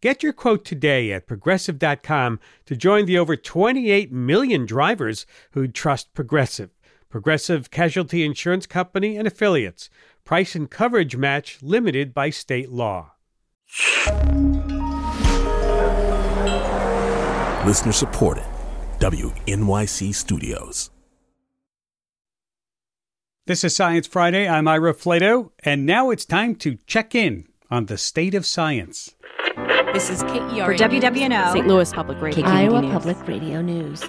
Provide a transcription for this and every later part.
Get your quote today at progressive.com to join the over 28 million drivers who trust Progressive. Progressive Casualty Insurance Company and affiliates. Price and coverage match limited by state law. Listener supported. WNYC Studios. This is Science Friday. I'm Ira Flatow, and now it's time to check in on the state of science. This is KERA For WWNO, St. Louis Public Radio. Iowa News. Public Radio News.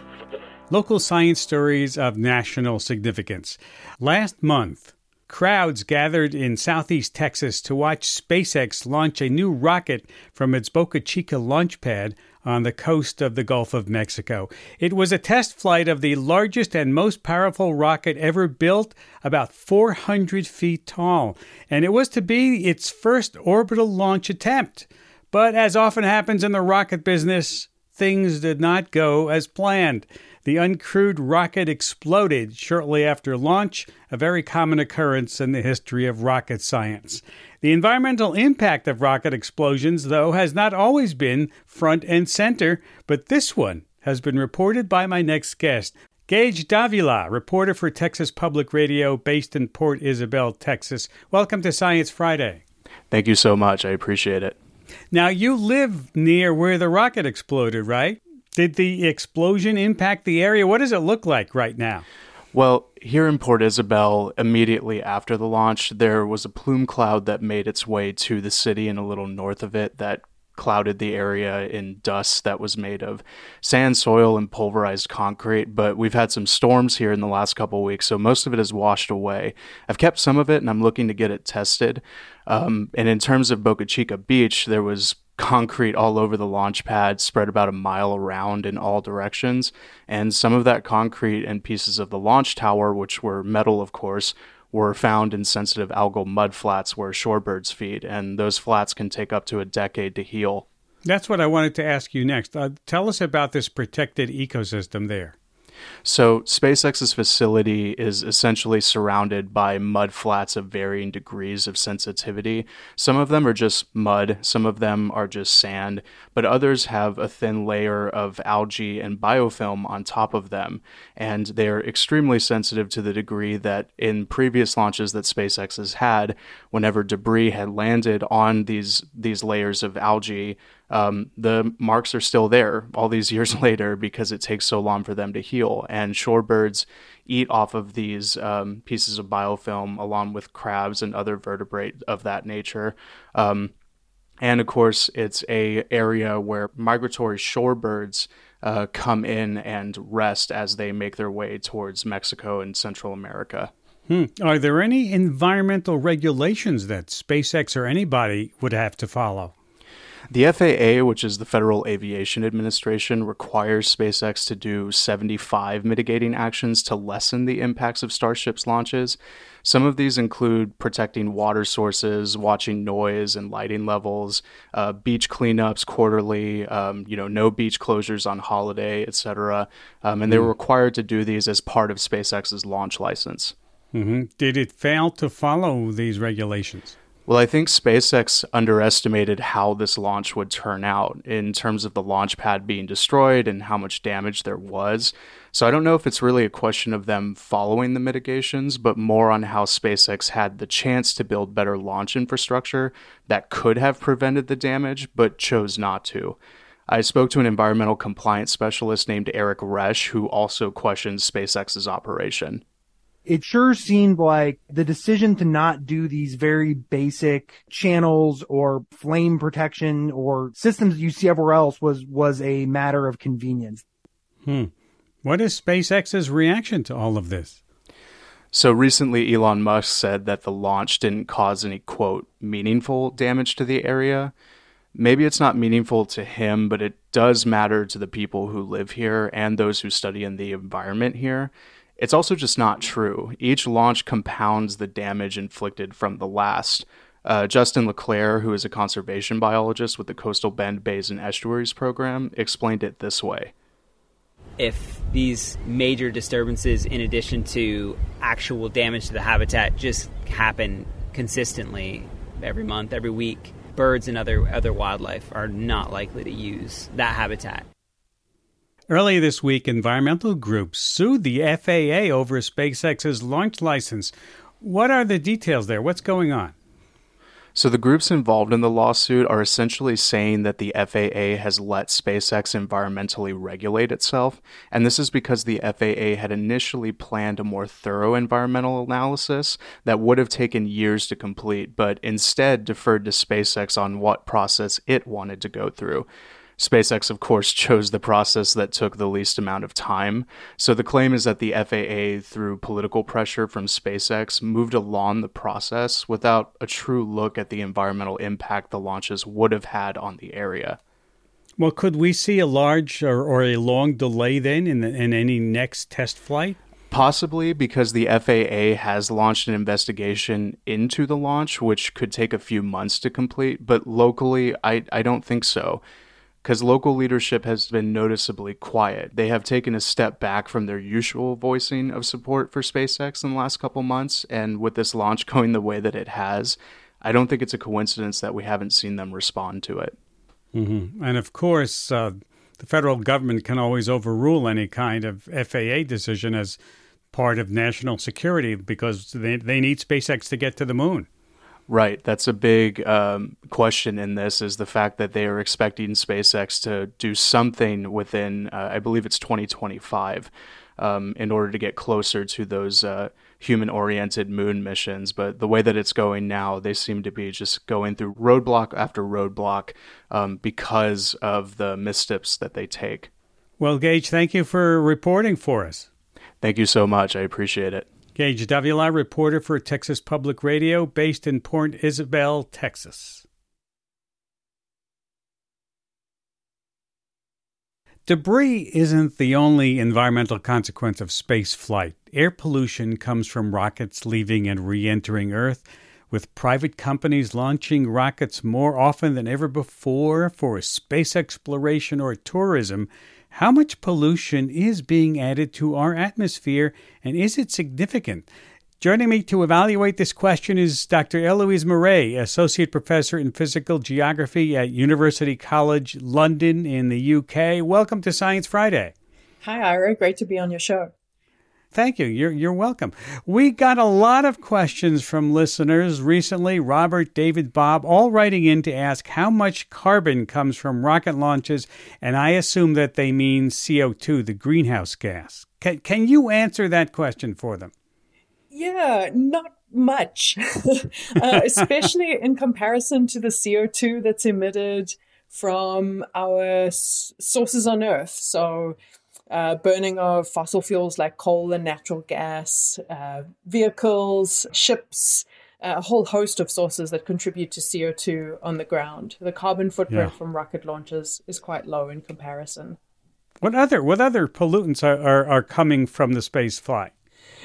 Local science stories of national significance. Last month, crowds gathered in southeast Texas to watch SpaceX launch a new rocket from its Boca Chica launch pad on the coast of the Gulf of Mexico. It was a test flight of the largest and most powerful rocket ever built, about 400 feet tall, and it was to be its first orbital launch attempt. But as often happens in the rocket business, things did not go as planned. The uncrewed rocket exploded shortly after launch, a very common occurrence in the history of rocket science. The environmental impact of rocket explosions, though, has not always been front and center, but this one has been reported by my next guest. Gage Davila, reporter for Texas Public Radio based in Port Isabel, Texas. Welcome to Science Friday. Thank you so much. I appreciate it. Now, you live near where the rocket exploded, right? Did the explosion impact the area? What does it look like right now? Well, here in Port Isabel, immediately after the launch, there was a plume cloud that made its way to the city and a little north of it that clouded the area in dust that was made of sand, soil, and pulverized concrete. But we've had some storms here in the last couple weeks, so most of it is washed away. I've kept some of it, and I'm looking to get it tested. Um, and in terms of Boca Chica Beach, there was concrete all over the launch pad, spread about a mile around in all directions. And some of that concrete and pieces of the launch tower, which were metal, of course, were found in sensitive algal mud flats where shorebirds feed. And those flats can take up to a decade to heal. That's what I wanted to ask you next. Uh, tell us about this protected ecosystem there. So, SpaceX's facility is essentially surrounded by mud flats of varying degrees of sensitivity. Some of them are just mud, some of them are just sand, but others have a thin layer of algae and biofilm on top of them. And they're extremely sensitive to the degree that in previous launches that SpaceX has had, whenever debris had landed on these, these layers of algae, um, the marks are still there all these years later because it takes so long for them to heal. And shorebirds eat off of these um, pieces of biofilm along with crabs and other vertebrate of that nature. Um, and of course, it's a area where migratory shorebirds uh, come in and rest as they make their way towards Mexico and Central America. Hmm. Are there any environmental regulations that SpaceX or anybody would have to follow? The FAA, which is the Federal Aviation Administration, requires SpaceX to do 75 mitigating actions to lessen the impacts of Starship's launches. Some of these include protecting water sources, watching noise and lighting levels, uh, beach cleanups quarterly, um, you know, no beach closures on holiday, etc. Um, and they were required to do these as part of SpaceX's launch license. hmm Did it fail to follow these regulations? Well, I think SpaceX underestimated how this launch would turn out in terms of the launch pad being destroyed and how much damage there was. So I don't know if it's really a question of them following the mitigations, but more on how SpaceX had the chance to build better launch infrastructure that could have prevented the damage, but chose not to. I spoke to an environmental compliance specialist named Eric Resch, who also questions SpaceX's operation it sure seemed like the decision to not do these very basic channels or flame protection or systems you see everywhere else was was a matter of convenience. Hmm. What is SpaceX's reaction to all of this? So recently, Elon Musk said that the launch didn't cause any, quote, meaningful damage to the area. Maybe it's not meaningful to him, but it does matter to the people who live here and those who study in the environment here. It's also just not true. Each launch compounds the damage inflicted from the last. Uh, Justin LeClaire, who is a conservation biologist with the Coastal Bend Bays and Estuaries program, explained it this way. If these major disturbances, in addition to actual damage to the habitat, just happen consistently every month, every week, birds and other, other wildlife are not likely to use that habitat. Earlier this week, environmental groups sued the FAA over SpaceX's launch license. What are the details there? What's going on? So, the groups involved in the lawsuit are essentially saying that the FAA has let SpaceX environmentally regulate itself, and this is because the FAA had initially planned a more thorough environmental analysis that would have taken years to complete, but instead deferred to SpaceX on what process it wanted to go through. SpaceX, of course, chose the process that took the least amount of time. So the claim is that the FAA, through political pressure from SpaceX, moved along the process without a true look at the environmental impact the launches would have had on the area. Well, could we see a large or, or a long delay then in, the, in any next test flight? Possibly because the FAA has launched an investigation into the launch, which could take a few months to complete. But locally, I, I don't think so because local leadership has been noticeably quiet. They have taken a step back from their usual voicing of support for SpaceX in the last couple months, and with this launch going the way that it has, I don't think it's a coincidence that we haven't seen them respond to it. Mm-hmm. And of course, uh, the federal government can always overrule any kind of FAA decision as part of national security because they, they need SpaceX to get to the moon. Right. That's a big um, question in this is the fact that they are expecting SpaceX to do something within, uh, I believe it's 2025, um, in order to get closer to those uh, human oriented moon missions. But the way that it's going now, they seem to be just going through roadblock after roadblock um, because of the missteps that they take. Well, Gage, thank you for reporting for us. Thank you so much. I appreciate it. Gage Davila, reporter for Texas Public Radio, based in Port Isabel, Texas. Debris isn't the only environmental consequence of space flight. Air pollution comes from rockets leaving and re entering Earth, with private companies launching rockets more often than ever before for space exploration or tourism. How much pollution is being added to our atmosphere, and is it significant? Joining me to evaluate this question is Dr. Eloise Marais, Associate Professor in Physical Geography at University College London in the UK. Welcome to Science Friday. Hi, Ira. Great to be on your show. Thank you. You're, you're welcome. We got a lot of questions from listeners recently. Robert, David, Bob, all writing in to ask how much carbon comes from rocket launches, and I assume that they mean CO2, the greenhouse gas. Can, can you answer that question for them? Yeah, not much, uh, especially in comparison to the CO2 that's emitted from our s- sources on Earth. So, uh, burning of fossil fuels like coal and natural gas, uh, vehicles, ships, a whole host of sources that contribute to CO2 on the ground. The carbon footprint yeah. from rocket launches is quite low in comparison. What other what other pollutants are, are, are coming from the space flight?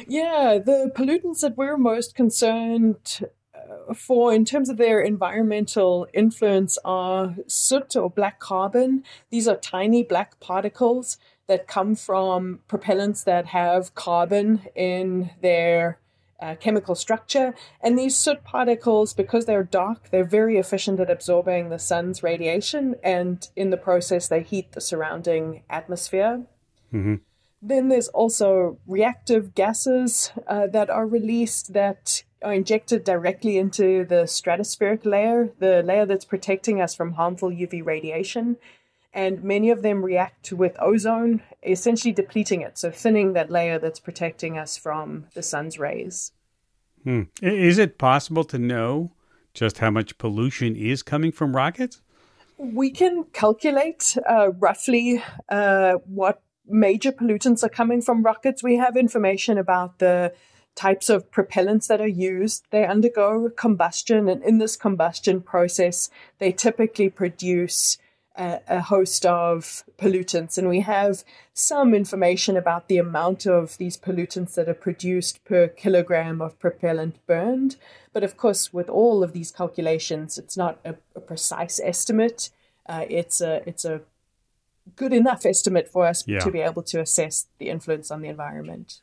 Yeah, the pollutants that we're most concerned uh, for in terms of their environmental influence are soot or black carbon. These are tiny black particles that come from propellants that have carbon in their uh, chemical structure. And these soot particles, because they're dark, they're very efficient at absorbing the sun's radiation, and in the process, they heat the surrounding atmosphere. Mm-hmm. Then there's also reactive gases uh, that are released that are injected directly into the stratospheric layer, the layer that's protecting us from harmful UV radiation and many of them react with ozone, essentially depleting it, so thinning that layer that's protecting us from the sun's rays. Hmm. Is it possible to know just how much pollution is coming from rockets? We can calculate uh, roughly uh, what major pollutants are coming from rockets. We have information about the types of propellants that are used. They undergo combustion, and in this combustion process, they typically produce a, a, host of pollutants. And we have some information about the amount of these pollutants that are produced per kilogram of propellant burned. But of course, with all of these calculations, it's not a, a precise estimate. Uh, it's a it's a good enough estimate for us yeah. to be able to assess the influence on the environment.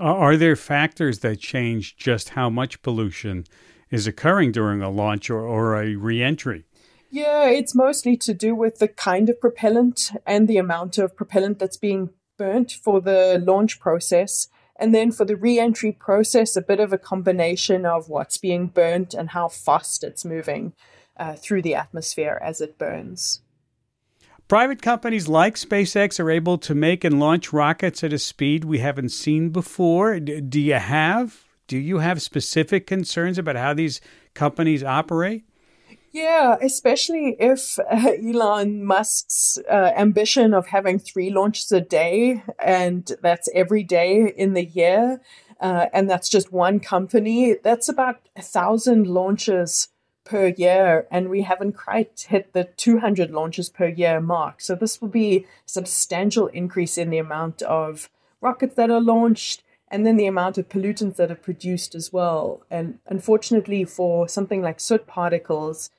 Are there factors that change just how much pollution is occurring during a launch or, or a reentry? Yeah, it's mostly to do with the kind of propellant and the amount of propellant that's being burnt for the launch process. And then for the re entry process, a bit of a combination of what's being burnt and how fast it's moving uh, through the atmosphere as it burns. Private companies like SpaceX are able to make and launch rockets at a speed we haven't seen before. Do you have do you have specific concerns about how these companies operate? Yeah, especially if uh, Elon Musk's uh, ambition of having three launches a day, and that's every day in the year, uh, and that's just one company, that's about a thousand launches per year, and we haven't quite hit the 200 launches per year mark. So this will be a substantial increase in the amount of rockets that are launched and then the amount of pollutants that are produced as well. And unfortunately, for something like soot particles,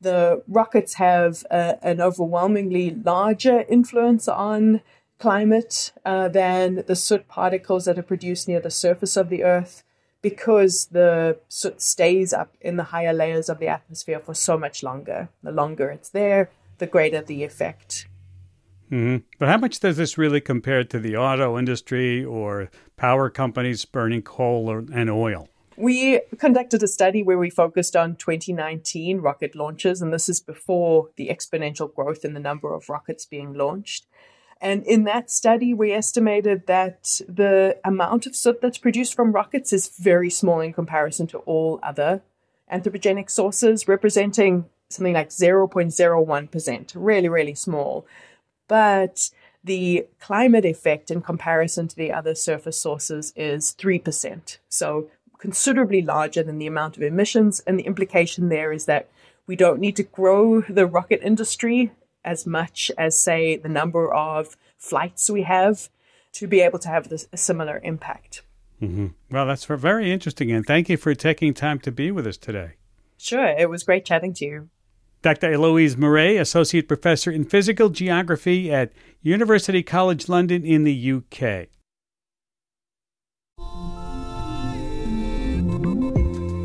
the rockets have a, an overwhelmingly larger influence on climate uh, than the soot particles that are produced near the surface of the Earth because the soot stays up in the higher layers of the atmosphere for so much longer. The longer it's there, the greater the effect. Mm-hmm. But how much does this really compare to the auto industry or power companies burning coal or, and oil? We conducted a study where we focused on 2019 rocket launches, and this is before the exponential growth in the number of rockets being launched. And in that study, we estimated that the amount of soot that's produced from rockets is very small in comparison to all other anthropogenic sources, representing something like 0.01%, really, really small. But the climate effect in comparison to the other surface sources is 3%. So considerably larger than the amount of emissions. And the implication there is that we don't need to grow the rocket industry as much as, say, the number of flights we have to be able to have this, a similar impact. Mm-hmm. Well, that's very interesting. And thank you for taking time to be with us today. Sure. It was great chatting to you. Dr. Eloise Marais, Associate Professor in Physical Geography at University College London in the UK.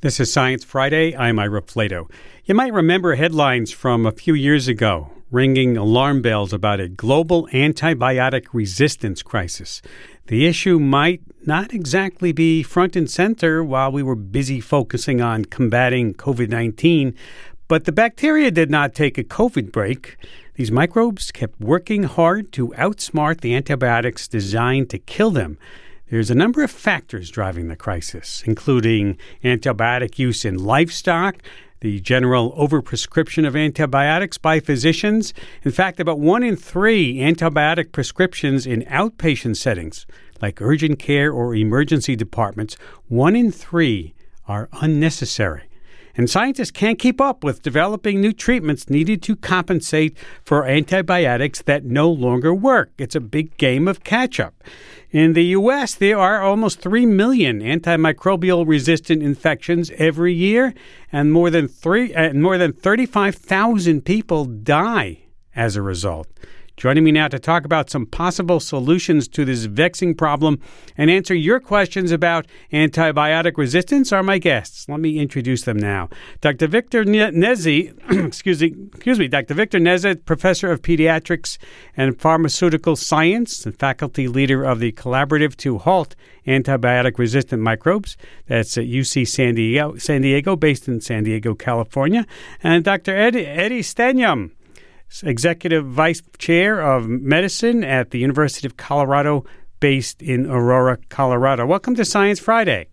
This is Science Friday. I'm Ira Flatow. You might remember headlines from a few years ago ringing alarm bells about a global antibiotic resistance crisis. The issue might not exactly be front and center while we were busy focusing on combating COVID 19, but the bacteria did not take a COVID break. These microbes kept working hard to outsmart the antibiotics designed to kill them. There's a number of factors driving the crisis, including antibiotic use in livestock, the general overprescription of antibiotics by physicians. In fact, about one in three antibiotic prescriptions in outpatient settings, like urgent care or emergency departments, one in three are unnecessary and scientists can't keep up with developing new treatments needed to compensate for antibiotics that no longer work. It's a big game of catch up. In the U.S., there are almost 3 million antimicrobial resistant infections every year, and more than, three, uh, more than 35,000 people die as a result. Joining me now to talk about some possible solutions to this vexing problem and answer your questions about antibiotic resistance are my guests. Let me introduce them now. Dr. Victor Nizet, excuse me, excuse me, Dr. Victor Nizet, professor of pediatrics and pharmaceutical science and faculty leader of the Collaborative to Halt Antibiotic Resistant Microbes. That's at UC San Diego, San Diego, based in San Diego, California. And Dr. Eddie, Eddie Stenehjem, Executive Vice Chair of Medicine at the University of Colorado, based in Aurora, Colorado. Welcome to Science Friday.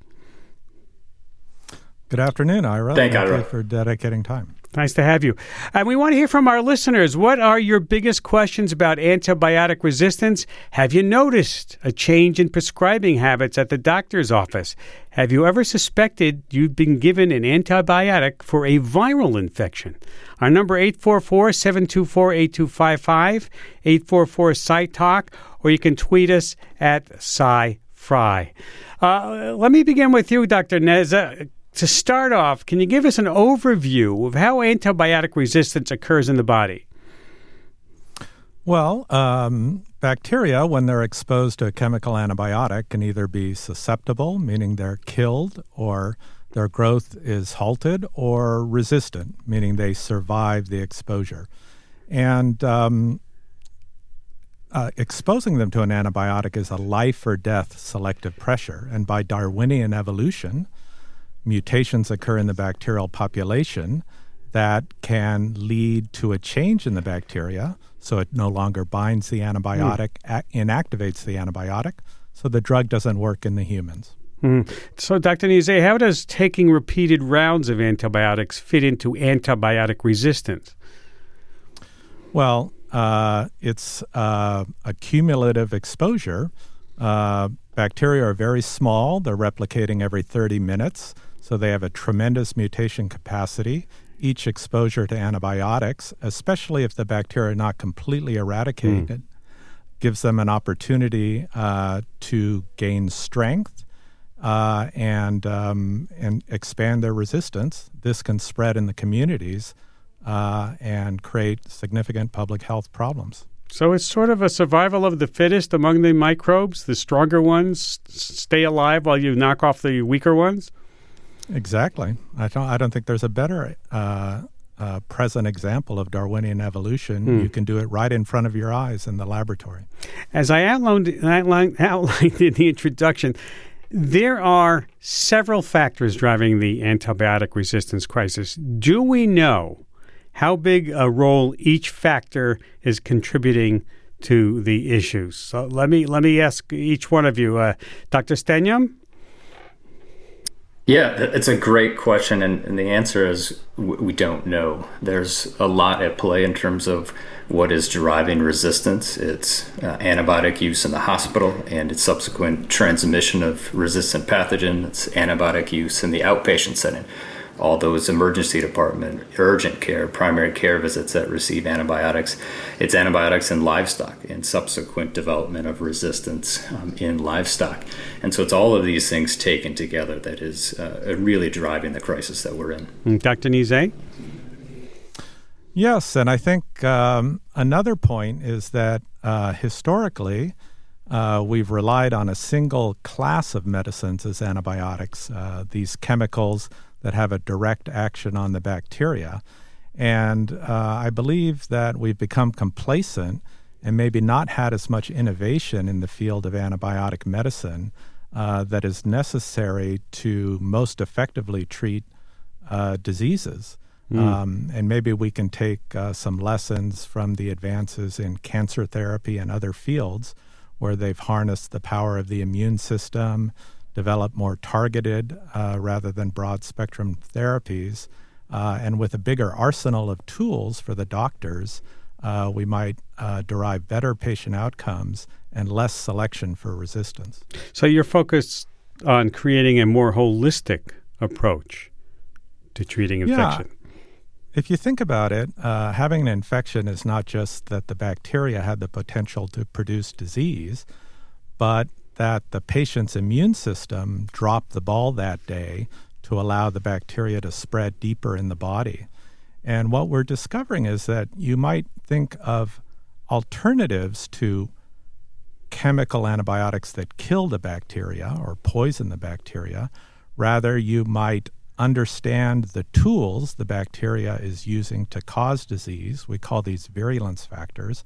Good afternoon, Ira. Thank, Thank Ira. you for dedicating time. Nice to have you. And we want to hear from our listeners. What are your biggest questions about antibiotic resistance? Have you noticed a change in prescribing habits at the doctor's office? Have you ever suspected you've been given an antibiotic for a viral infection? Our number 844-724-8255, 844-SciTalk, or you can tweet us at SciFri. Uh, let me begin with you, Dr. Nizet to start off, can you give us an overview of how antibiotic resistance occurs in the body? Well, um, bacteria, when they're exposed to a chemical antibiotic, can either be susceptible, meaning they're killed, or their growth is halted, or resistant, meaning they survive the exposure. And um, uh, exposing them to an antibiotic is a life or death selective pressure. And by Darwinian evolution, mutations occur in the bacterial population that can lead to a change in the bacteria so it no longer binds the antibiotic, mm. a- inactivates the antibiotic, so the drug doesn't work in the humans. Mm. So, Dr. Nizet, how does taking repeated rounds of antibiotics fit into antibiotic resistance? Well, uh, it's uh, a cumulative exposure. Uh, bacteria are very small, they're replicating every 30 minutes. So they have a tremendous mutation capacity. Each exposure to antibiotics, especially if the bacteria are not completely eradicated, mm. gives them an opportunity uh, to gain strength uh, and um, and expand their resistance. This can spread in the communities uh, and create significant public health problems. So it's sort of a survival of the fittest among the microbes. The stronger ones stay alive while you knock off the weaker ones. Exactly. I don't. I don't think there's a better uh, uh, present example of Darwinian evolution. Hmm. You can do it right in front of your eyes in the laboratory. As I outlined, outlined, outlined in the introduction, there are several factors driving the antibiotic resistance crisis. Do we know how big a role each factor is contributing to the issues? So let me let me ask each one of you, uh, Dr. Stenehjem. Yeah, it's a great question, and, and, the answer is we don't know. There's a lot at play in terms of what is driving resistance. It's uh, antibiotic use in the hospital and its subsequent transmission of resistant pathogen. It's antibiotic use in the outpatient setting all those emergency department, urgent care, primary care visits that receive antibiotics. It's antibiotics in livestock and subsequent development of resistance um, in livestock. And so it's all of these things taken together that is uh, really driving the crisis that we're in. Dr. Nizet? Yes, and I think um, another point is that uh, historically, uh, we've relied on a single class of medicines as antibiotics. Uh, these chemicals that have a direct action on the bacteria. And uh, I believe that we've become complacent and maybe not had as much innovation in the field of antibiotic medicine uh, that is necessary to most effectively treat uh, diseases. Mm. Um, and maybe we can take uh, some lessons from the advances in cancer therapy and other fields where they've harnessed the power of the immune system, develop more targeted uh, rather than broad spectrum therapies. Uh, and with a bigger arsenal of tools for the doctors, uh, we might uh, derive better patient outcomes and less selection for resistance. So you're focused on creating a more holistic approach to treating infection. Yeah. If you think about it, uh, having an infection is not just that the bacteria had the potential to produce disease, but that the patient's immune system dropped the ball that day to allow the bacteria to spread deeper in the body. And what we're discovering is that you might think of alternatives to chemical antibiotics that kill the bacteria or poison the bacteria. Rather, you might understand the tools the bacteria is using to cause disease. We call these virulence factors,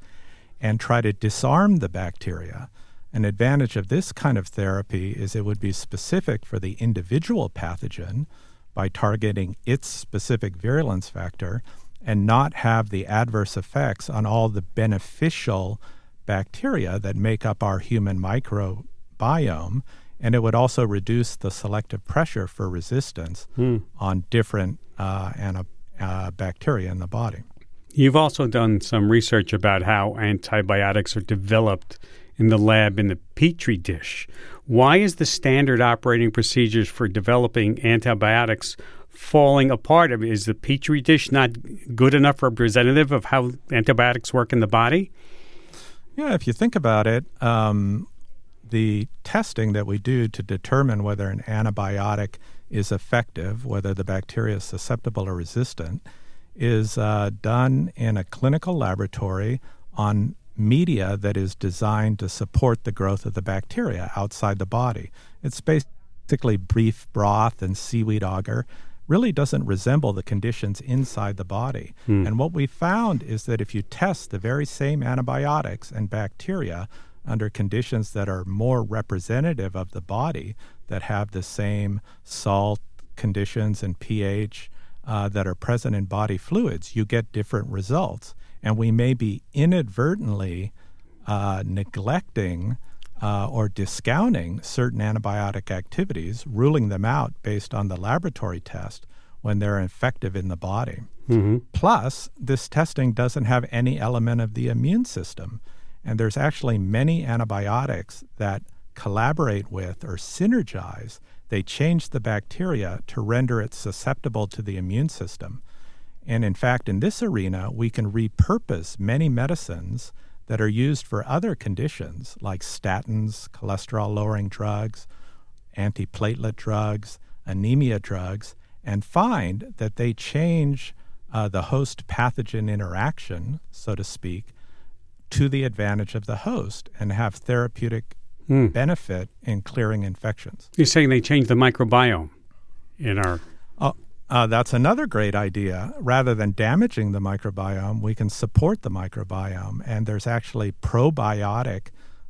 and try to disarm the bacteria. An advantage of this kind of therapy is it would be specific for the individual pathogen by targeting its specific virulence factor and not have the adverse effects on all the beneficial bacteria that make up our human microbiome. And it would also reduce the selective pressure for resistance hmm. on different uh, ana- uh, bacteria in the body. You've also done some research about how antibiotics are developed in the lab in the petri dish. Why is the standard operating procedures for developing antibiotics falling apart? I mean, is the petri dish not good enough representative of how antibiotics work in the body? Yeah, if you think about it, um, the testing that we do to determine whether an antibiotic is effective, whether the bacteria is susceptible or resistant, is uh, done in a clinical laboratory on media that is designed to support the growth of the bacteria outside the body. It's basically beef broth and seaweed agar. Really doesn't resemble the conditions inside the body. Hmm. And what we found is that if you test the very same antibiotics and bacteria under conditions that are more representative of the body, that have the same salt conditions and pH uh, that are present in body fluids, you get different results. And we may be inadvertently uh, neglecting uh, or discounting certain antibiotic activities, ruling them out based on the laboratory test when they're effective in the body. Mm-hmm. Plus, this testing doesn't have any element of the immune system. And there's actually many antibiotics that collaborate with or synergize they change the bacteria to render it susceptible to the immune system. And in fact, in this arena, we can repurpose many medicines that are used for other conditions like statins, cholesterol lowering drugs, antiplatelet drugs, anemia drugs, and find that they change uh, the host pathogen interaction, so to speak, to the advantage of the host and have therapeutic mm. benefit in clearing infections. You're saying they change the microbiome in our. Uh, that's another great idea. Rather than damaging the microbiome, we can support the microbiome. And there's actually probiotic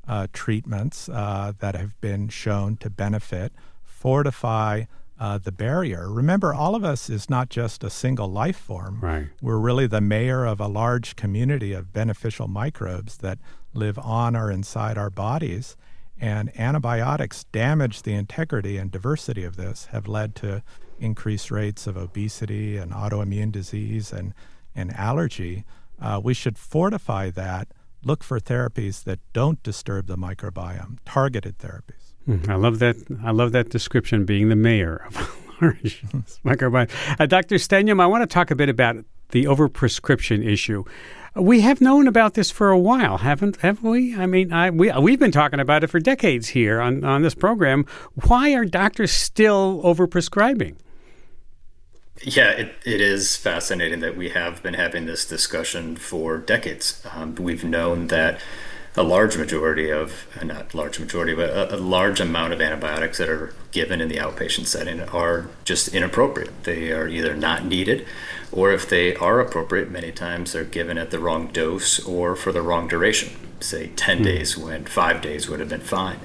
uh, treatments uh, that have been shown to benefit, fortify uh, the barrier. Remember, all of us is not just a single life form. Right. We're really the mayor of a large community of beneficial microbes that live on or inside our bodies. And antibiotics damage the integrity and diversity of this, have led to increased rates of obesity and autoimmune disease and, and allergy. Uh, we should fortify that, look for therapies that don't disturb the microbiome, targeted therapies. Mm, I love that. I love that description, being the mayor of a large microbiome. Uh, Dr. Stenehjem, I want to talk a bit about the overprescription issue. We have known about this for a while, haven't have we? I mean, I, we we've been talking about it for decades here on on this program. Why are doctors still overprescribing? Yeah, it, it is fascinating that we have been having this discussion for decades. Um, we've known that a large majority of, uh, not large majority, but a, a, large amount of antibiotics that are given in the outpatient setting are just inappropriate. They are either not needed, or if they are appropriate, many times they're given at the wrong dose or for the wrong duration. Say 10 mm-hmm. days when five days would have been fine.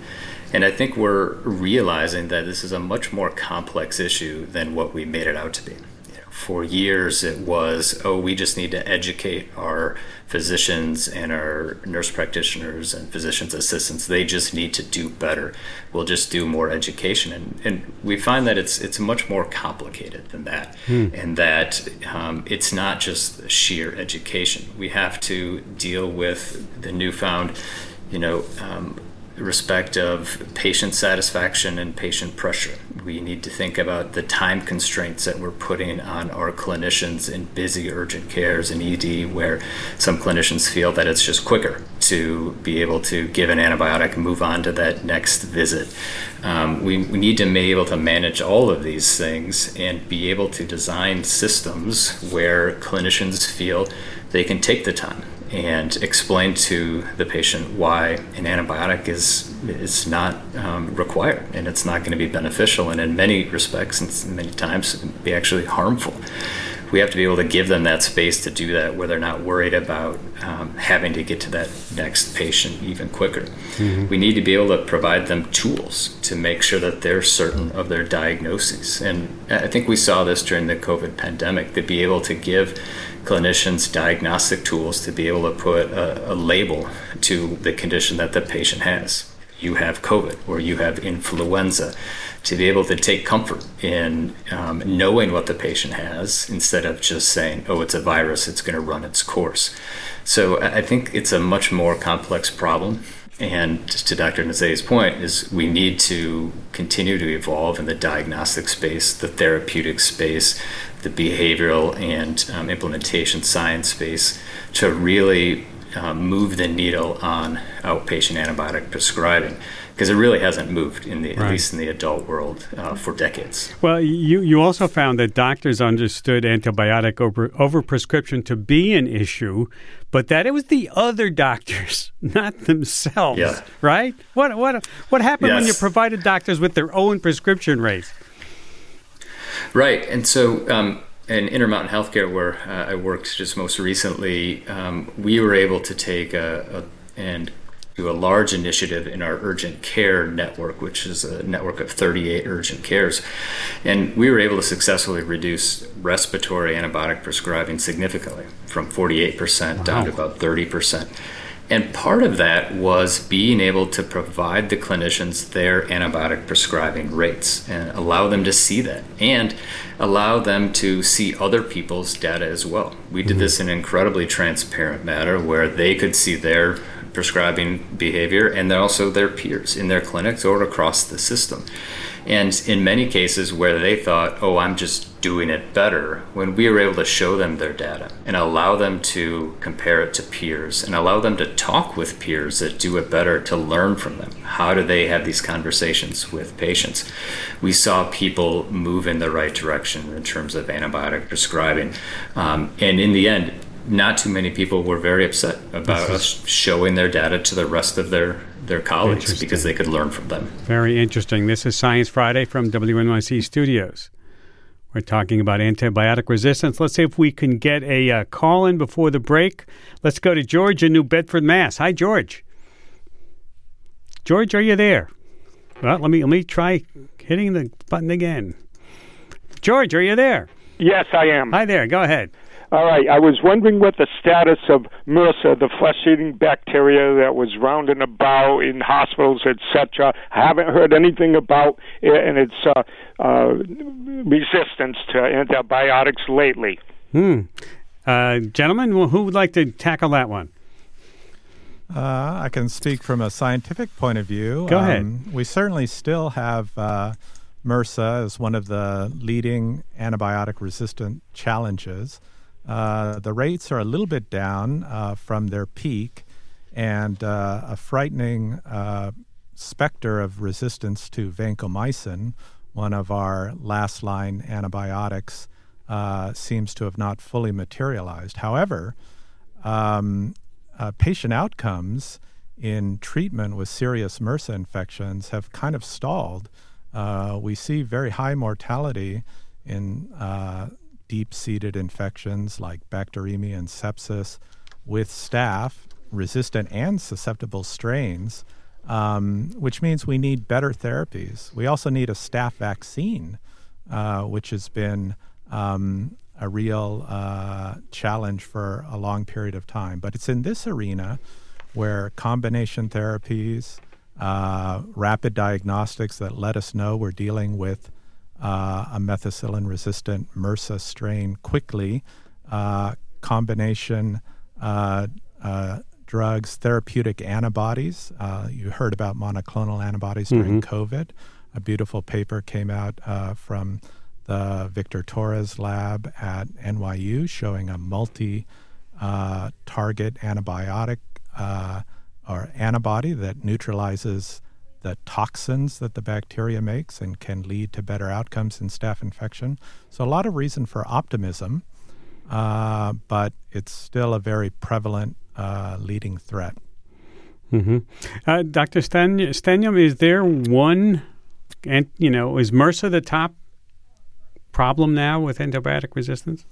And I think we're realizing that this is a much more complex issue than what we made it out to be for years it was, oh, we just need to educate our physicians and our nurse practitioners and physicians assistants. They just need to do better. We'll just do more education, and, and we find that it's it's much more complicated than that, hmm. and that um, it's not just sheer education. We have to deal with the newfound, you know. Um, respect of patient satisfaction and patient pressure. We need to think about the time constraints that we're putting on our clinicians in busy urgent cares and ED, where some clinicians feel that it's just quicker to be able to give an antibiotic and move on to that next visit. Um, we, we need to be able to manage all of these things and be able to design systems where clinicians feel they can take the time and explain to the patient why an antibiotic is is not um, required and it's not going to be beneficial and in many respects and many times be actually harmful we have to be able to give them that space to do that where they're not worried about um, having to get to that next patient even quicker. Mm-hmm. We need to be able to provide them tools to make sure that they're certain of their diagnoses. And I think we saw this during the COVID pandemic to be able to give clinicians diagnostic tools to be able to put a, a label to the condition that the patient has. You have COVID or you have influenza to be able to take comfort in um, knowing what the patient has instead of just saying, oh, it's a virus, it's going to run its course. So I think it's a much more complex problem. And to Dr. Nizet's point, is we need to continue to evolve in the diagnostic space, the therapeutic space, the behavioral and um, implementation science space to really uh, move the needle on outpatient antibiotic prescribing because it really hasn't moved in the right. at least in the adult world uh, for decades. Well, you you also found that doctors understood antibiotic over overprescription to be an issue, but that it was the other doctors, not themselves. Yeah. Right? What what what happened yes. when you provided doctors with their own prescription rates? Right, and so. Um, in Intermountain Healthcare, where uh, I worked just most recently, um, we were able to take a, a and do a large initiative in our urgent care network, which is a network of 38 urgent cares. And we were able to successfully reduce respiratory antibiotic prescribing significantly from 48% wow. down to about 30%. And part of that was being able to provide the clinicians their antibiotic prescribing rates and allow them to see that and allow them to see other people's data as well. We did mm-hmm. this in an incredibly transparent manner where they could see their prescribing behavior and also their peers in their clinics or across the system. And in many cases where they thought, oh, I'm just doing it better, when we were able to show them their data and allow them to compare it to peers and allow them to talk with peers that do it better to learn from them. How do they have these conversations with patients? We saw people move in the right direction in terms of antibiotic prescribing. Um, and in the end, not too many people were very upset about us showing their data to the rest of their their colleagues because they could learn from them. Very interesting. This is Science Friday from WNYC Studios. We're talking about antibiotic resistance. Let's see if we can get a uh, call in before the break. Let's go to George in New Bedford, Mass. Hi, George. George, are you there? Well, let me let me try hitting the button again. George, are you there? Yes, I am. Hi there. Go ahead. All right. I was wondering what the status of MRSA, the flesh-eating bacteria that was rounding about in hospitals, etc. I haven't heard anything about it and its uh, uh, resistance to antibiotics lately. Hmm. Uh, gentlemen, who would like to tackle that one? Uh, I can speak from a scientific point of view. Go um, ahead. We certainly still have uh, MRSA as one of the leading antibiotic resistant challenges. Uh, the rates are a little bit down uh, from their peak, and uh, a frightening uh, specter of resistance to vancomycin, one of our last line antibiotics, uh, seems to have not fully materialized. However, um, patient outcomes in treatment with serious MRSA infections have kind of stalled. we see very high mortality in deep seated infections like bacteremia and sepsis with staph, resistant and susceptible strains, um, which means we need better therapies. We also need a staph vaccine, uh, which has been um, a real uh, challenge for a long period of time. But it's in this arena where combination therapies, uh, rapid diagnostics that let us know we're dealing with uh, a methicillin resistant MRSA strain quickly. Uh, combination uh, uh, drugs, therapeutic antibodies. Uh, you heard about monoclonal antibodies during mm-hmm. COVID. A beautiful paper came out from the Victor Torres lab at NYU showing a multi target antibiotic or antibody that neutralizes the toxins that the bacteria makes and can lead to better outcomes in staph infection. So, a lot of reason for optimism, uh, but it's still a very prevalent uh, leading threat. Mm-hmm. Uh, Dr. Stenehjem, is there one, and you know, is MRSA the top problem now with antibiotic resistance?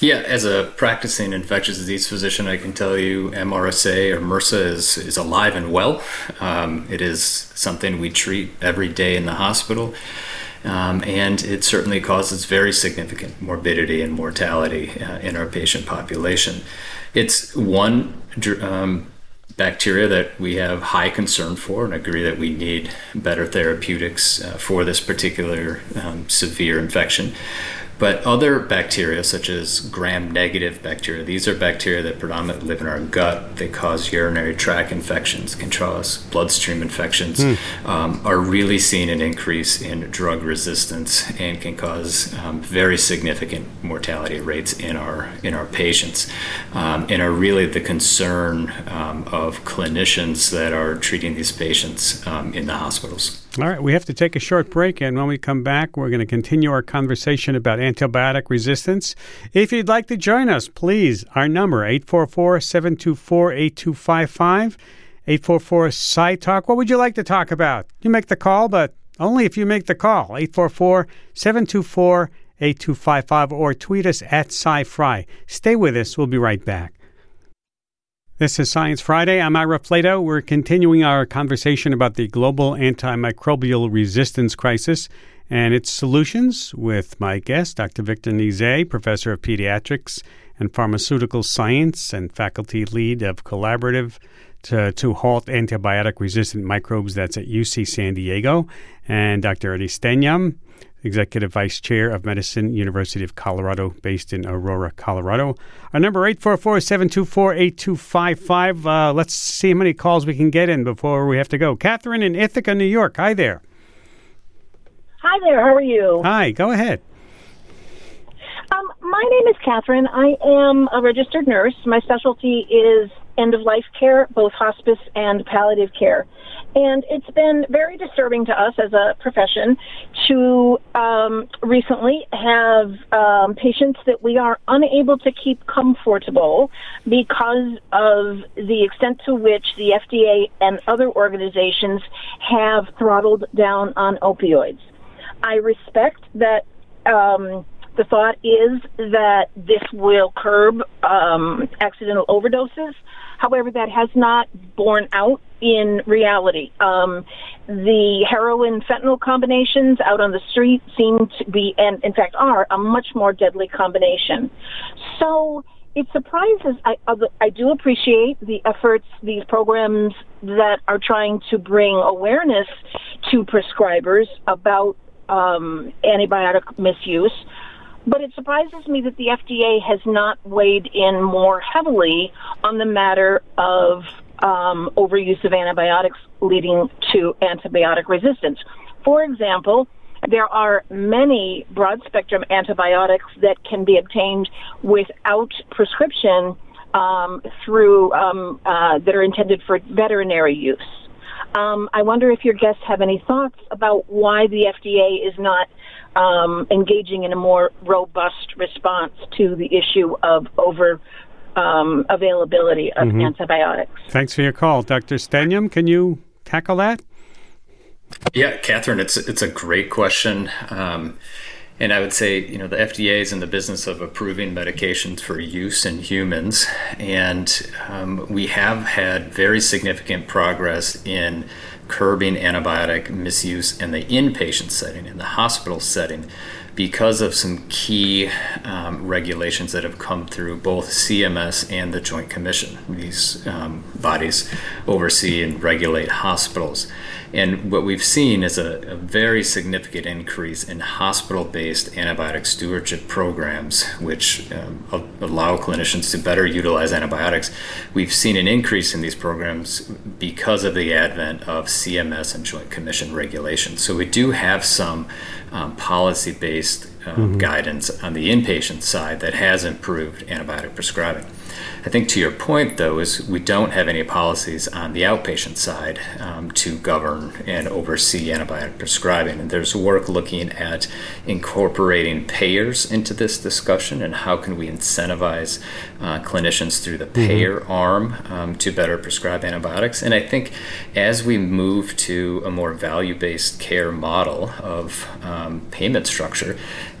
Yeah, as a practicing infectious disease physician, I can tell you MRSA or MRSA is, is alive and well. Um, it is something we treat every day in the hospital. Um, and it certainly causes very significant morbidity and mortality uh, in our patient population. It's one um, bacteria that we have high concern for and agree that we need better therapeutics uh, for this particular um, severe infection. But other bacteria, such as gram negative bacteria, these are bacteria that predominantly live in our gut. They cause urinary tract infections, can cause bloodstream infections, mm. um, are really seeing an increase in drug resistance and can cause um, very significant mortality rates in our in our patients, um, and are really the concern um, of clinicians that are treating these patients um, in the hospitals. All right, we have to take a short break, and when we come back, we're going to continue our conversation about antibiotic resistance. If you'd like to join us, please, our number 844-724-8255, 844 SciTalk. What would you like to talk about? You make the call, but only if you make the call. 844-724-8255 or tweet us at SciFri. Stay with us. We'll be right back. This is Science Friday. I'm Ira Flatow. We're continuing our conversation about the global antimicrobial resistance crisis and its solutions with my guest, Dr. Victor Nizet, professor of pediatrics and pharmaceutical science and faculty lead of Collaborative to, to Halt Antibiotic Resistant Microbes. That's at UC San Diego. And Dr. Eddie Stenehjem, Executive Vice Chair of Medicine, University of Colorado, based in Aurora, Colorado. Our number 844-724-8255. Uh, let's see how many calls we can get in before we have to go. Catherine in Ithaca, New York. Hi there. Hi there. How are you? Hi. Go ahead. Um, my name is Catherine. I am a registered nurse. My specialty is end of life care, both hospice and palliative care. And it's been very disturbing to us as a profession to um, recently have um, patients that we are unable to keep comfortable because of the extent to which the FDA and other organizations have throttled down on opioids. I respect that. Um, the thought is that this will curb um, accidental overdoses. However, that has not borne out in reality. Um, the heroin fentanyl combinations out on the street seem to be, and in fact are, a much more deadly combination. So it surprises. I, I do appreciate the efforts, these programs that are trying to bring awareness to prescribers about um, antibiotic misuse. But it surprises me that the FDA has not weighed in more heavily on the matter of um, overuse of antibiotics leading to antibiotic resistance. For example, there are many broad spectrum antibiotics that can be obtained without prescription um, through um, uh, that are intended for veterinary use. Um, I wonder if your guests have any thoughts about why the FDA is not um, engaging in a more robust response to the issue of over um, availability of mm-hmm. antibiotics. Thanks for your call, Dr. Stenehjem. Can you tackle that? Yeah, Catherine, it's it's a great question. Um, and I would say, you know, the FDA is in the business of approving medications for use in humans. And um, we have had very significant progress in curbing antibiotic misuse in the inpatient setting, in the hospital setting, because of some key um, regulations that have come through both CMS and the Joint Commission. These um, bodies oversee and regulate hospitals. And what we've seen is a, a very significant increase in hospital based antibiotic stewardship programs, which um, allow clinicians to better utilize antibiotics. We've seen an increase in these programs because of the advent of CMS and Joint Commission regulations. So we do have some um, policy based um, mm-hmm. guidance on the inpatient side that has improved antibiotic prescribing. I think to your point, though, is we don't have any policies on the outpatient side um, to govern and oversee antibiotic prescribing. And there's work looking at incorporating payers into this discussion and how can we incentivize uh, clinicians through the mm-hmm. payer mm-hmm. arm um, to better prescribe antibiotics. And I think as we move to a more value-based care model of um, payment structure,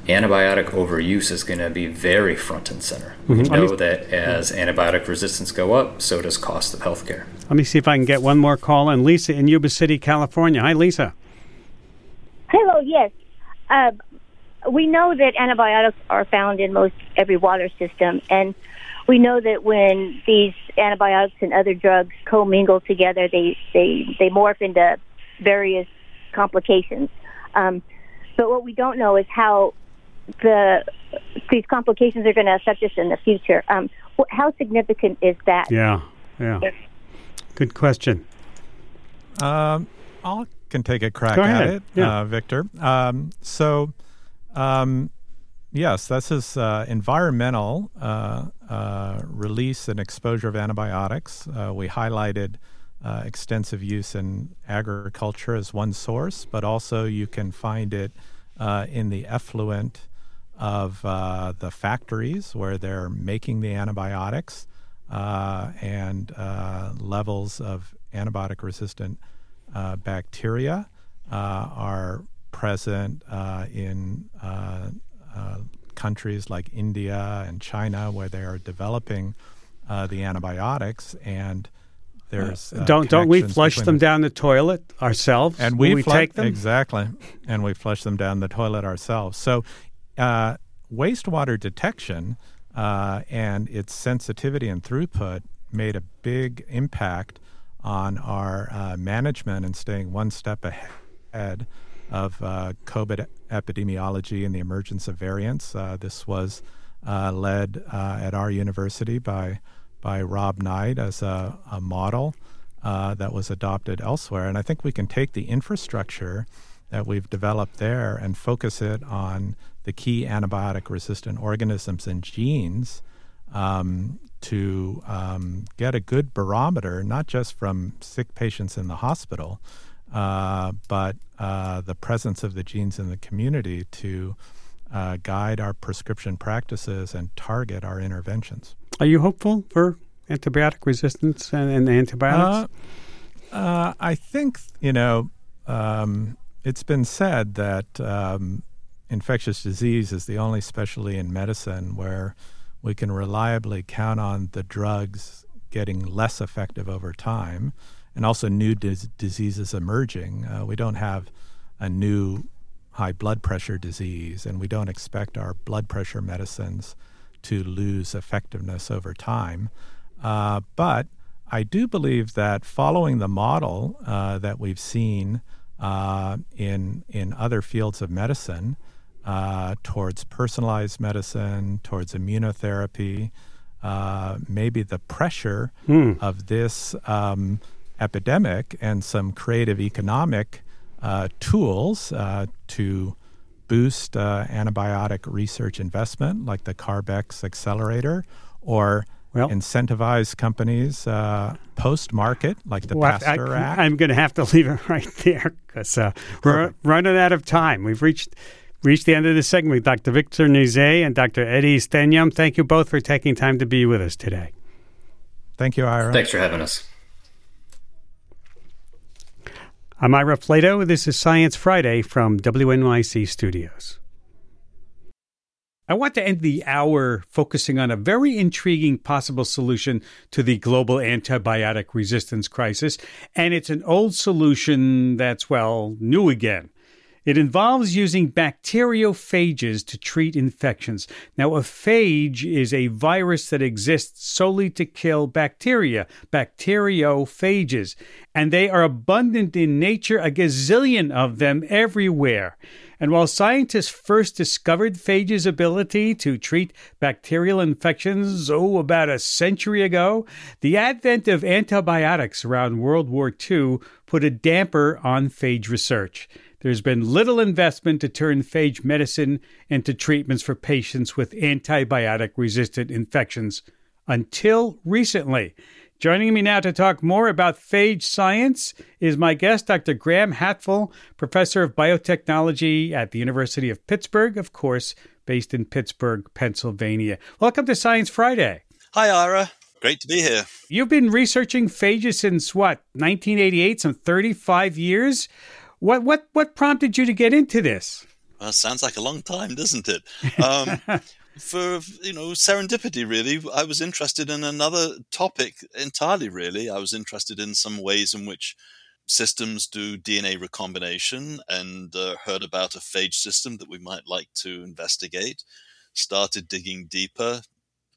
antibiotic overuse is going to be very front and center. Mm-hmm. We know I mean, that as antibiotic resistance go up, so does cost of healthcare. Let me see if I can get one more call in. Lisa in Yuba City, California. Hi, Lisa. Hello. Yes, uh, we know that antibiotics are found in most every water system, and we know that when these antibiotics and other drugs commingle together, they they they morph into various complications. Um, but what we don't know is how the these complications are going to affect us in the future. Um, wh- how significant is that? Yeah, yeah. Good question. Um, I can take a crack Go at ahead. it, yeah. uh, Victor. Um, so, um, yes, this is uh, environmental uh, uh release and exposure of antibiotics. Uh, we highlighted uh, extensive use in agriculture as one source, but also you can find it in the effluent of uh, the factories where they're making the antibiotics uh, and uh, levels of antibiotic resistant uh, bacteria uh, are present uh, in countries like India and China where they are developing the antibiotics and there's uh, don't don't we flush them down the toilet ourselves and we, we fl- take them? Exactly. And we flush them down the toilet ourselves. So uh, wastewater detection uh, and its sensitivity and throughput made a big impact on our uh, management and staying one step ahead of uh, COVID epidemiology and the emergence of variants. Uh, this was uh, led at our university by by Rob Knight as a, a model that was adopted elsewhere, and I think we can take the infrastructure that we've developed there and focus it on the key antibiotic resistant organisms and genes um, to um, get a good barometer, not just from sick patients in the hospital, uh, but uh, the presence of the genes in the community to uh, guide our prescription practices and target our interventions. Are you hopeful for antibiotic resistance and, and antibiotics? Uh, uh, I think, you know, um, it's been said that um, infectious disease is the only specialty in medicine where we can reliably count on the drugs getting less effective over time and also new dis- diseases emerging. Uh, we don't have a new high blood pressure disease, and we don't expect our blood pressure medicines to lose effectiveness over time. Uh, but I do believe that following the model uh, that we've seen uh, in in other fields of medicine uh, towards personalized medicine, towards immunotherapy. Uh, maybe the pressure hmm. of this um, epidemic and some creative economic uh, tools uh, to boost uh, antibiotic research investment, like the CARB-X accelerator, or well, incentivize companies uh, post market, like the well, Pasteur I, Act. I'm going to have to leave it right there because uh, we're running out of time. We've reached reached the end of this segment. With Dr. Victor Nizet and Dr. Eddie Stenehjem, thank you both for taking time to be with us today. Thank you, Ira. Thanks for having us. I'm Ira Flatow. This is Science Friday from WNYC Studios. I want to end the hour focusing on a very intriguing possible solution to the global antibiotic resistance crisis, and it's an old solution that's, well, new again. It involves using bacteriophages to treat infections. Now, a phage is a virus that exists solely to kill bacteria, bacteriophages, and they are abundant in nature, a gazillion of them everywhere. And while scientists first discovered phages' ability to treat bacterial infections, oh, about a century ago, the advent of antibiotics around World War II put a damper on phage research. There's been little investment to turn phage medicine into treatments for patients with antibiotic resistant infections until recently. Joining me now to talk more about phage science is my guest, Dr. Graham Hatfull, professor of biotechnology at the University of Pittsburgh, of course, based in Pittsburgh, Pennsylvania. Welcome to Science Friday. Hi, Ira. Great to be here. You've been researching phages since what, 1988, some 35 years? What, what, what prompted you to get into this? Well, sounds like a long time, doesn't it? Um, for you know serendipity really i was interested in another topic entirely really i was interested in some ways in which systems do dna recombination and uh, heard about a phage system that we might like to investigate started digging deeper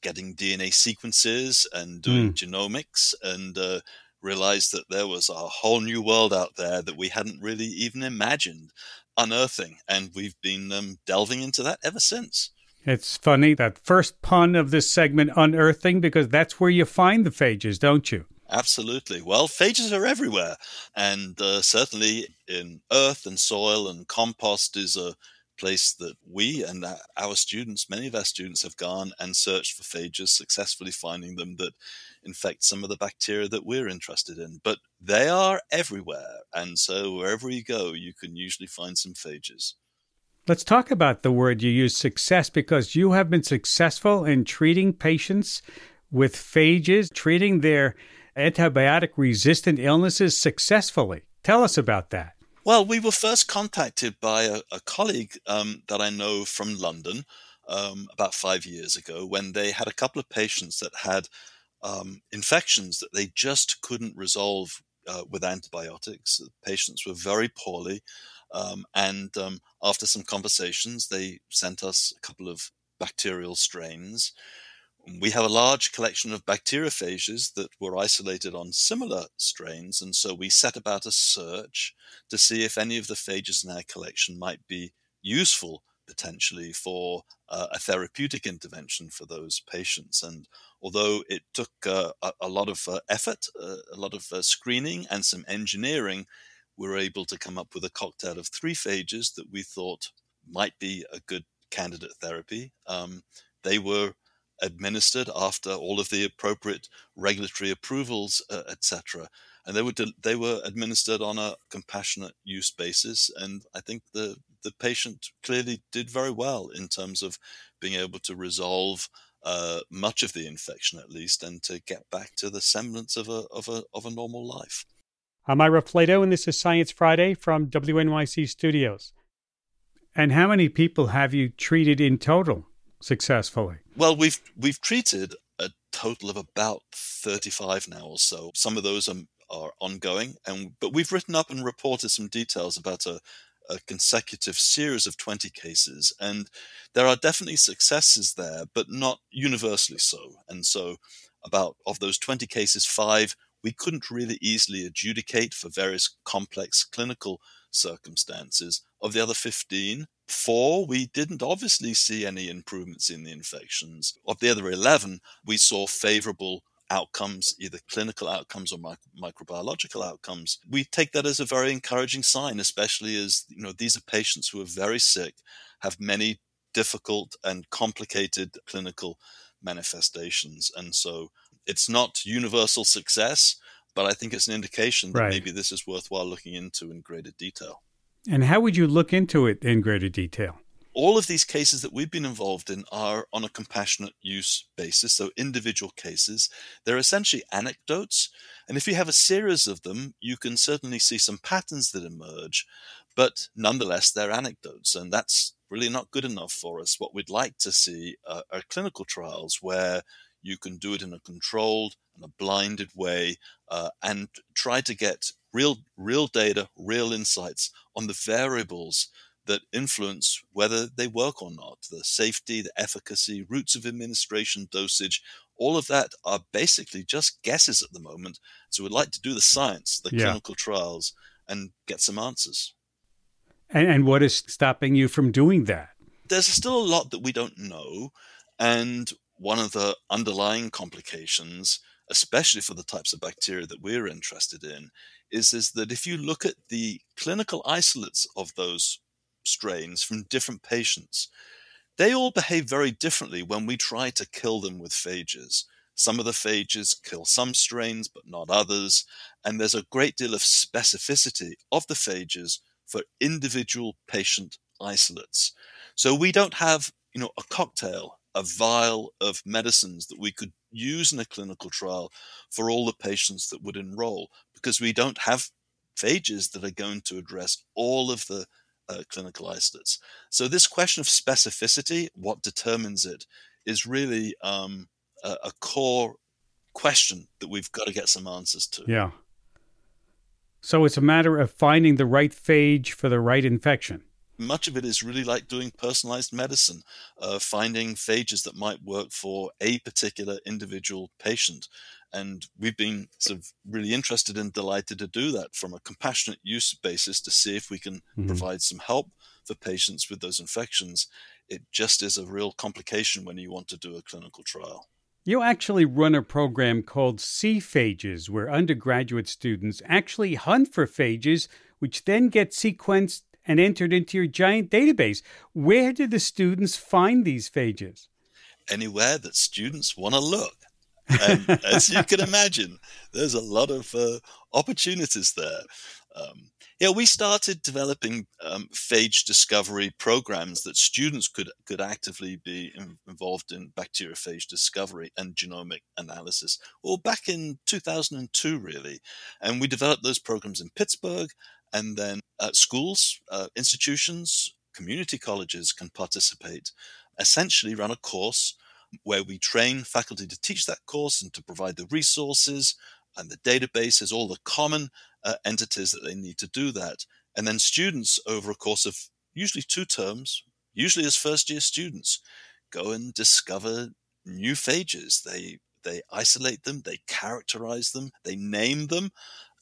getting dna sequences and doing mm. genomics and uh, realized that there was a whole new world out there that we hadn't really even imagined unearthing and we've been um, delving into that ever since it's funny that first pun of this segment, unearthing, because that's where you find the phages, don't you? Absolutely. Well, phages are everywhere, and uh, certainly in earth and soil and compost is a place that we and our students, many of our students, have gone and searched for phages, successfully finding them that infect some of the bacteria that we're interested in. But they are everywhere, and so wherever you go, you can usually find some phages. Let's talk about the word you use, success, because you have been successful in treating patients with phages, treating their antibiotic resistant illnesses successfully. Tell us about that. Well, we were first contacted by a, a colleague um, that I know from London um, about five years ago when they had a couple of patients that had um, infections that they just couldn't resolve uh, with antibiotics. The patients were very poorly. Um, and um, after some conversations, they sent us a couple of bacterial strains. We have a large collection of bacteriophages that were isolated on similar strains, and so we set about a search to see if any of the phages in our collection might be useful potentially for uh, a therapeutic intervention for those patients. And although it took uh, a, a, lot of uh, effort, uh, a lot of uh, screening, and some engineering, we were able to come up with a cocktail of three phages that we thought might be a good candidate therapy. Um, they were administered after all of the appropriate regulatory approvals, uh, etc. And they were de- they were administered on a compassionate use basis, and I think the the patient clearly did very well in terms of being able to resolve uh, much of the infection, at least, and to get back to the semblance of a of a of a normal life. I'm Ira Flatow, and this is Science Friday from WNYC Studios. And how many people have you treated in total successfully? Well, we've we've treated a total of about 35 now or so. Some of those are, are ongoing, and but we've written up and reported some details about a, a consecutive series of 20 cases, and there are definitely successes there, but not universally so. And so, about of those 20 cases, five we couldn't really easily adjudicate for various complex clinical circumstances. Of the other 15, four, we didn't obviously see any improvements in the infections. Of the other 11, we saw favorable outcomes, either clinical outcomes or microbiological outcomes. We take that as a very encouraging sign, especially as you know these are patients who are very sick, have many difficult and complicated clinical manifestations, and so it's not universal success, but I think it's an indication that right. maybe this is worthwhile looking into in greater detail. And how would you look into it in greater detail? All of these cases that we've been involved in are on a compassionate use basis, so individual cases. They're essentially anecdotes. And if you have a series of them, you can certainly see some patterns that emerge, but nonetheless, they're anecdotes. And that's really not good enough for us. What we'd like to see uh, are clinical trials where you can do it in a controlled and a blinded way uh, and try to get real real data real insights on the variables that influence whether they work or not the safety the efficacy routes of administration dosage all of that are basically just guesses at the moment. So we'd like to do the science the yeah. clinical trials and get some answers. And, and what is stopping you from doing that? There's still a lot that we don't know and one of the underlying complications, especially for the types of bacteria that we're interested in, is, is that if you look at the clinical isolates of those strains from different patients, they all behave very differently when we try to kill them with phages. Some of the phages kill some strains, but not others. And there's a great deal of specificity of the phages for individual patient isolates. So we don't have, you know, a cocktail, a vial of medicines that we could use in a clinical trial for all the patients that would enroll because we don't have phages that are going to address all of the uh, clinical isolates. So this question of specificity, what determines it, is really um, a, a core question that we've got to get some answers to. Yeah. So it's a matter of finding the right phage for the right infection. Much of it is really like doing personalized medicine, uh, finding phages that might work for a particular individual patient. And we've been sort of really interested and delighted to do that from a compassionate use basis to see if we can mm-hmm. provide some help for patients with those infections. It just is a real complication when you want to do a clinical trial. You actually run a program called SEA-PHAGES, where undergraduate students actually hunt for phages, which then get sequenced and entered into your giant database. Where do the students find these phages? Anywhere that students want to look. And as you can imagine, there's a lot of uh, opportunities there. Um, yeah, we started developing um, phage discovery programs that students could could actively be in, involved in bacteriophage discovery and genomic analysis. Well, back in 2002, really, and we developed those programs in Pittsburgh, and then at schools, uh, institutions, community colleges can participate. Essentially, run a course where we train faculty to teach that course and to provide the resources and the databases, all the common uh, entities that they need to do that. And then students, over a course of usually two terms, usually as first year students, go and discover new phages. They they isolate them, they characterize them, they name them,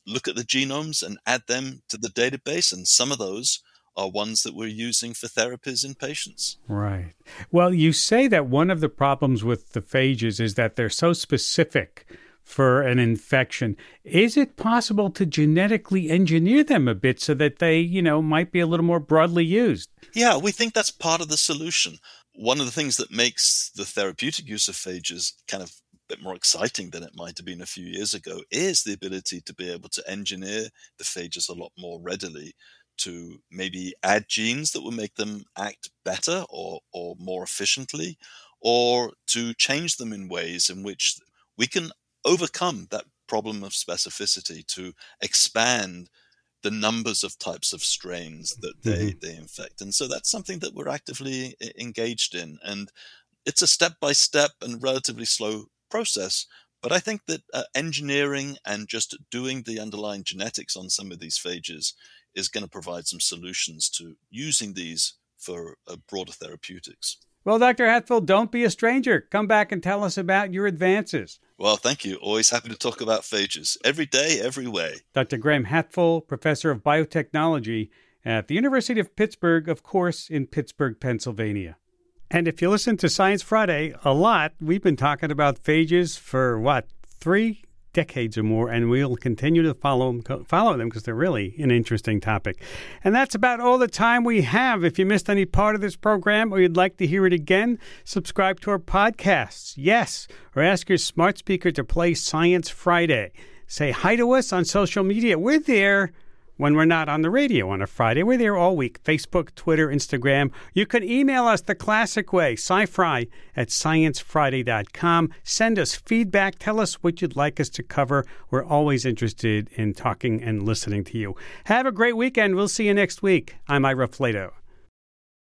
look at the genomes and add them to the database. And some of those are ones that we're using for therapies in patients. Right. Well, you say that one of the problems with the phages is that they're so specific for an infection. Is it possible to genetically engineer them a bit so that they, you know, might be a little more broadly used? Yeah, we think that's part of the solution. One of the things that makes the therapeutic use of phages kind of a bit more exciting than it might have been a few years ago is the ability to be able to engineer the phages a lot more readily to maybe add genes that will make them act better or, or more efficiently, or to change them in ways in which we can overcome that problem of specificity to expand the numbers of types of strains that they, mm-hmm. they infect. And so that's something that we're actively engaged in. And it's a step by step and relatively slow process. But I think that uh, engineering and just doing the underlying genetics on some of these phages is going to provide some solutions to using these for uh, broader therapeutics. Well, Dr. Hatfull, don't be a stranger. Come back and tell us about your advances. Well, thank you. Always happy to talk about phages every day, every way. Dr. Graham Hatfull, professor of biotechnology at the University of Pittsburgh, of course, in Pittsburgh, Pennsylvania. And if you listen to Science Friday a lot, we've been talking about phages for what, three, decades or more, and we'll continue to follow them, follow them because they're really an interesting topic. And that's about all the time we have. If you missed any part of this program or you'd like to hear it again, subscribe to our podcasts. Yes, or ask your smart speaker to play Science Friday. Say hi to us on social media. We're there when we're not on the radio on a Friday. We're there all week Facebook, Twitter, Instagram. You can email us the classic way, SciFri at sciencefriday.com. Send us feedback. Tell us what you'd like us to cover. We're always interested in talking and listening to you. Have a great weekend. We'll see you next week. I'm Ira Flatow.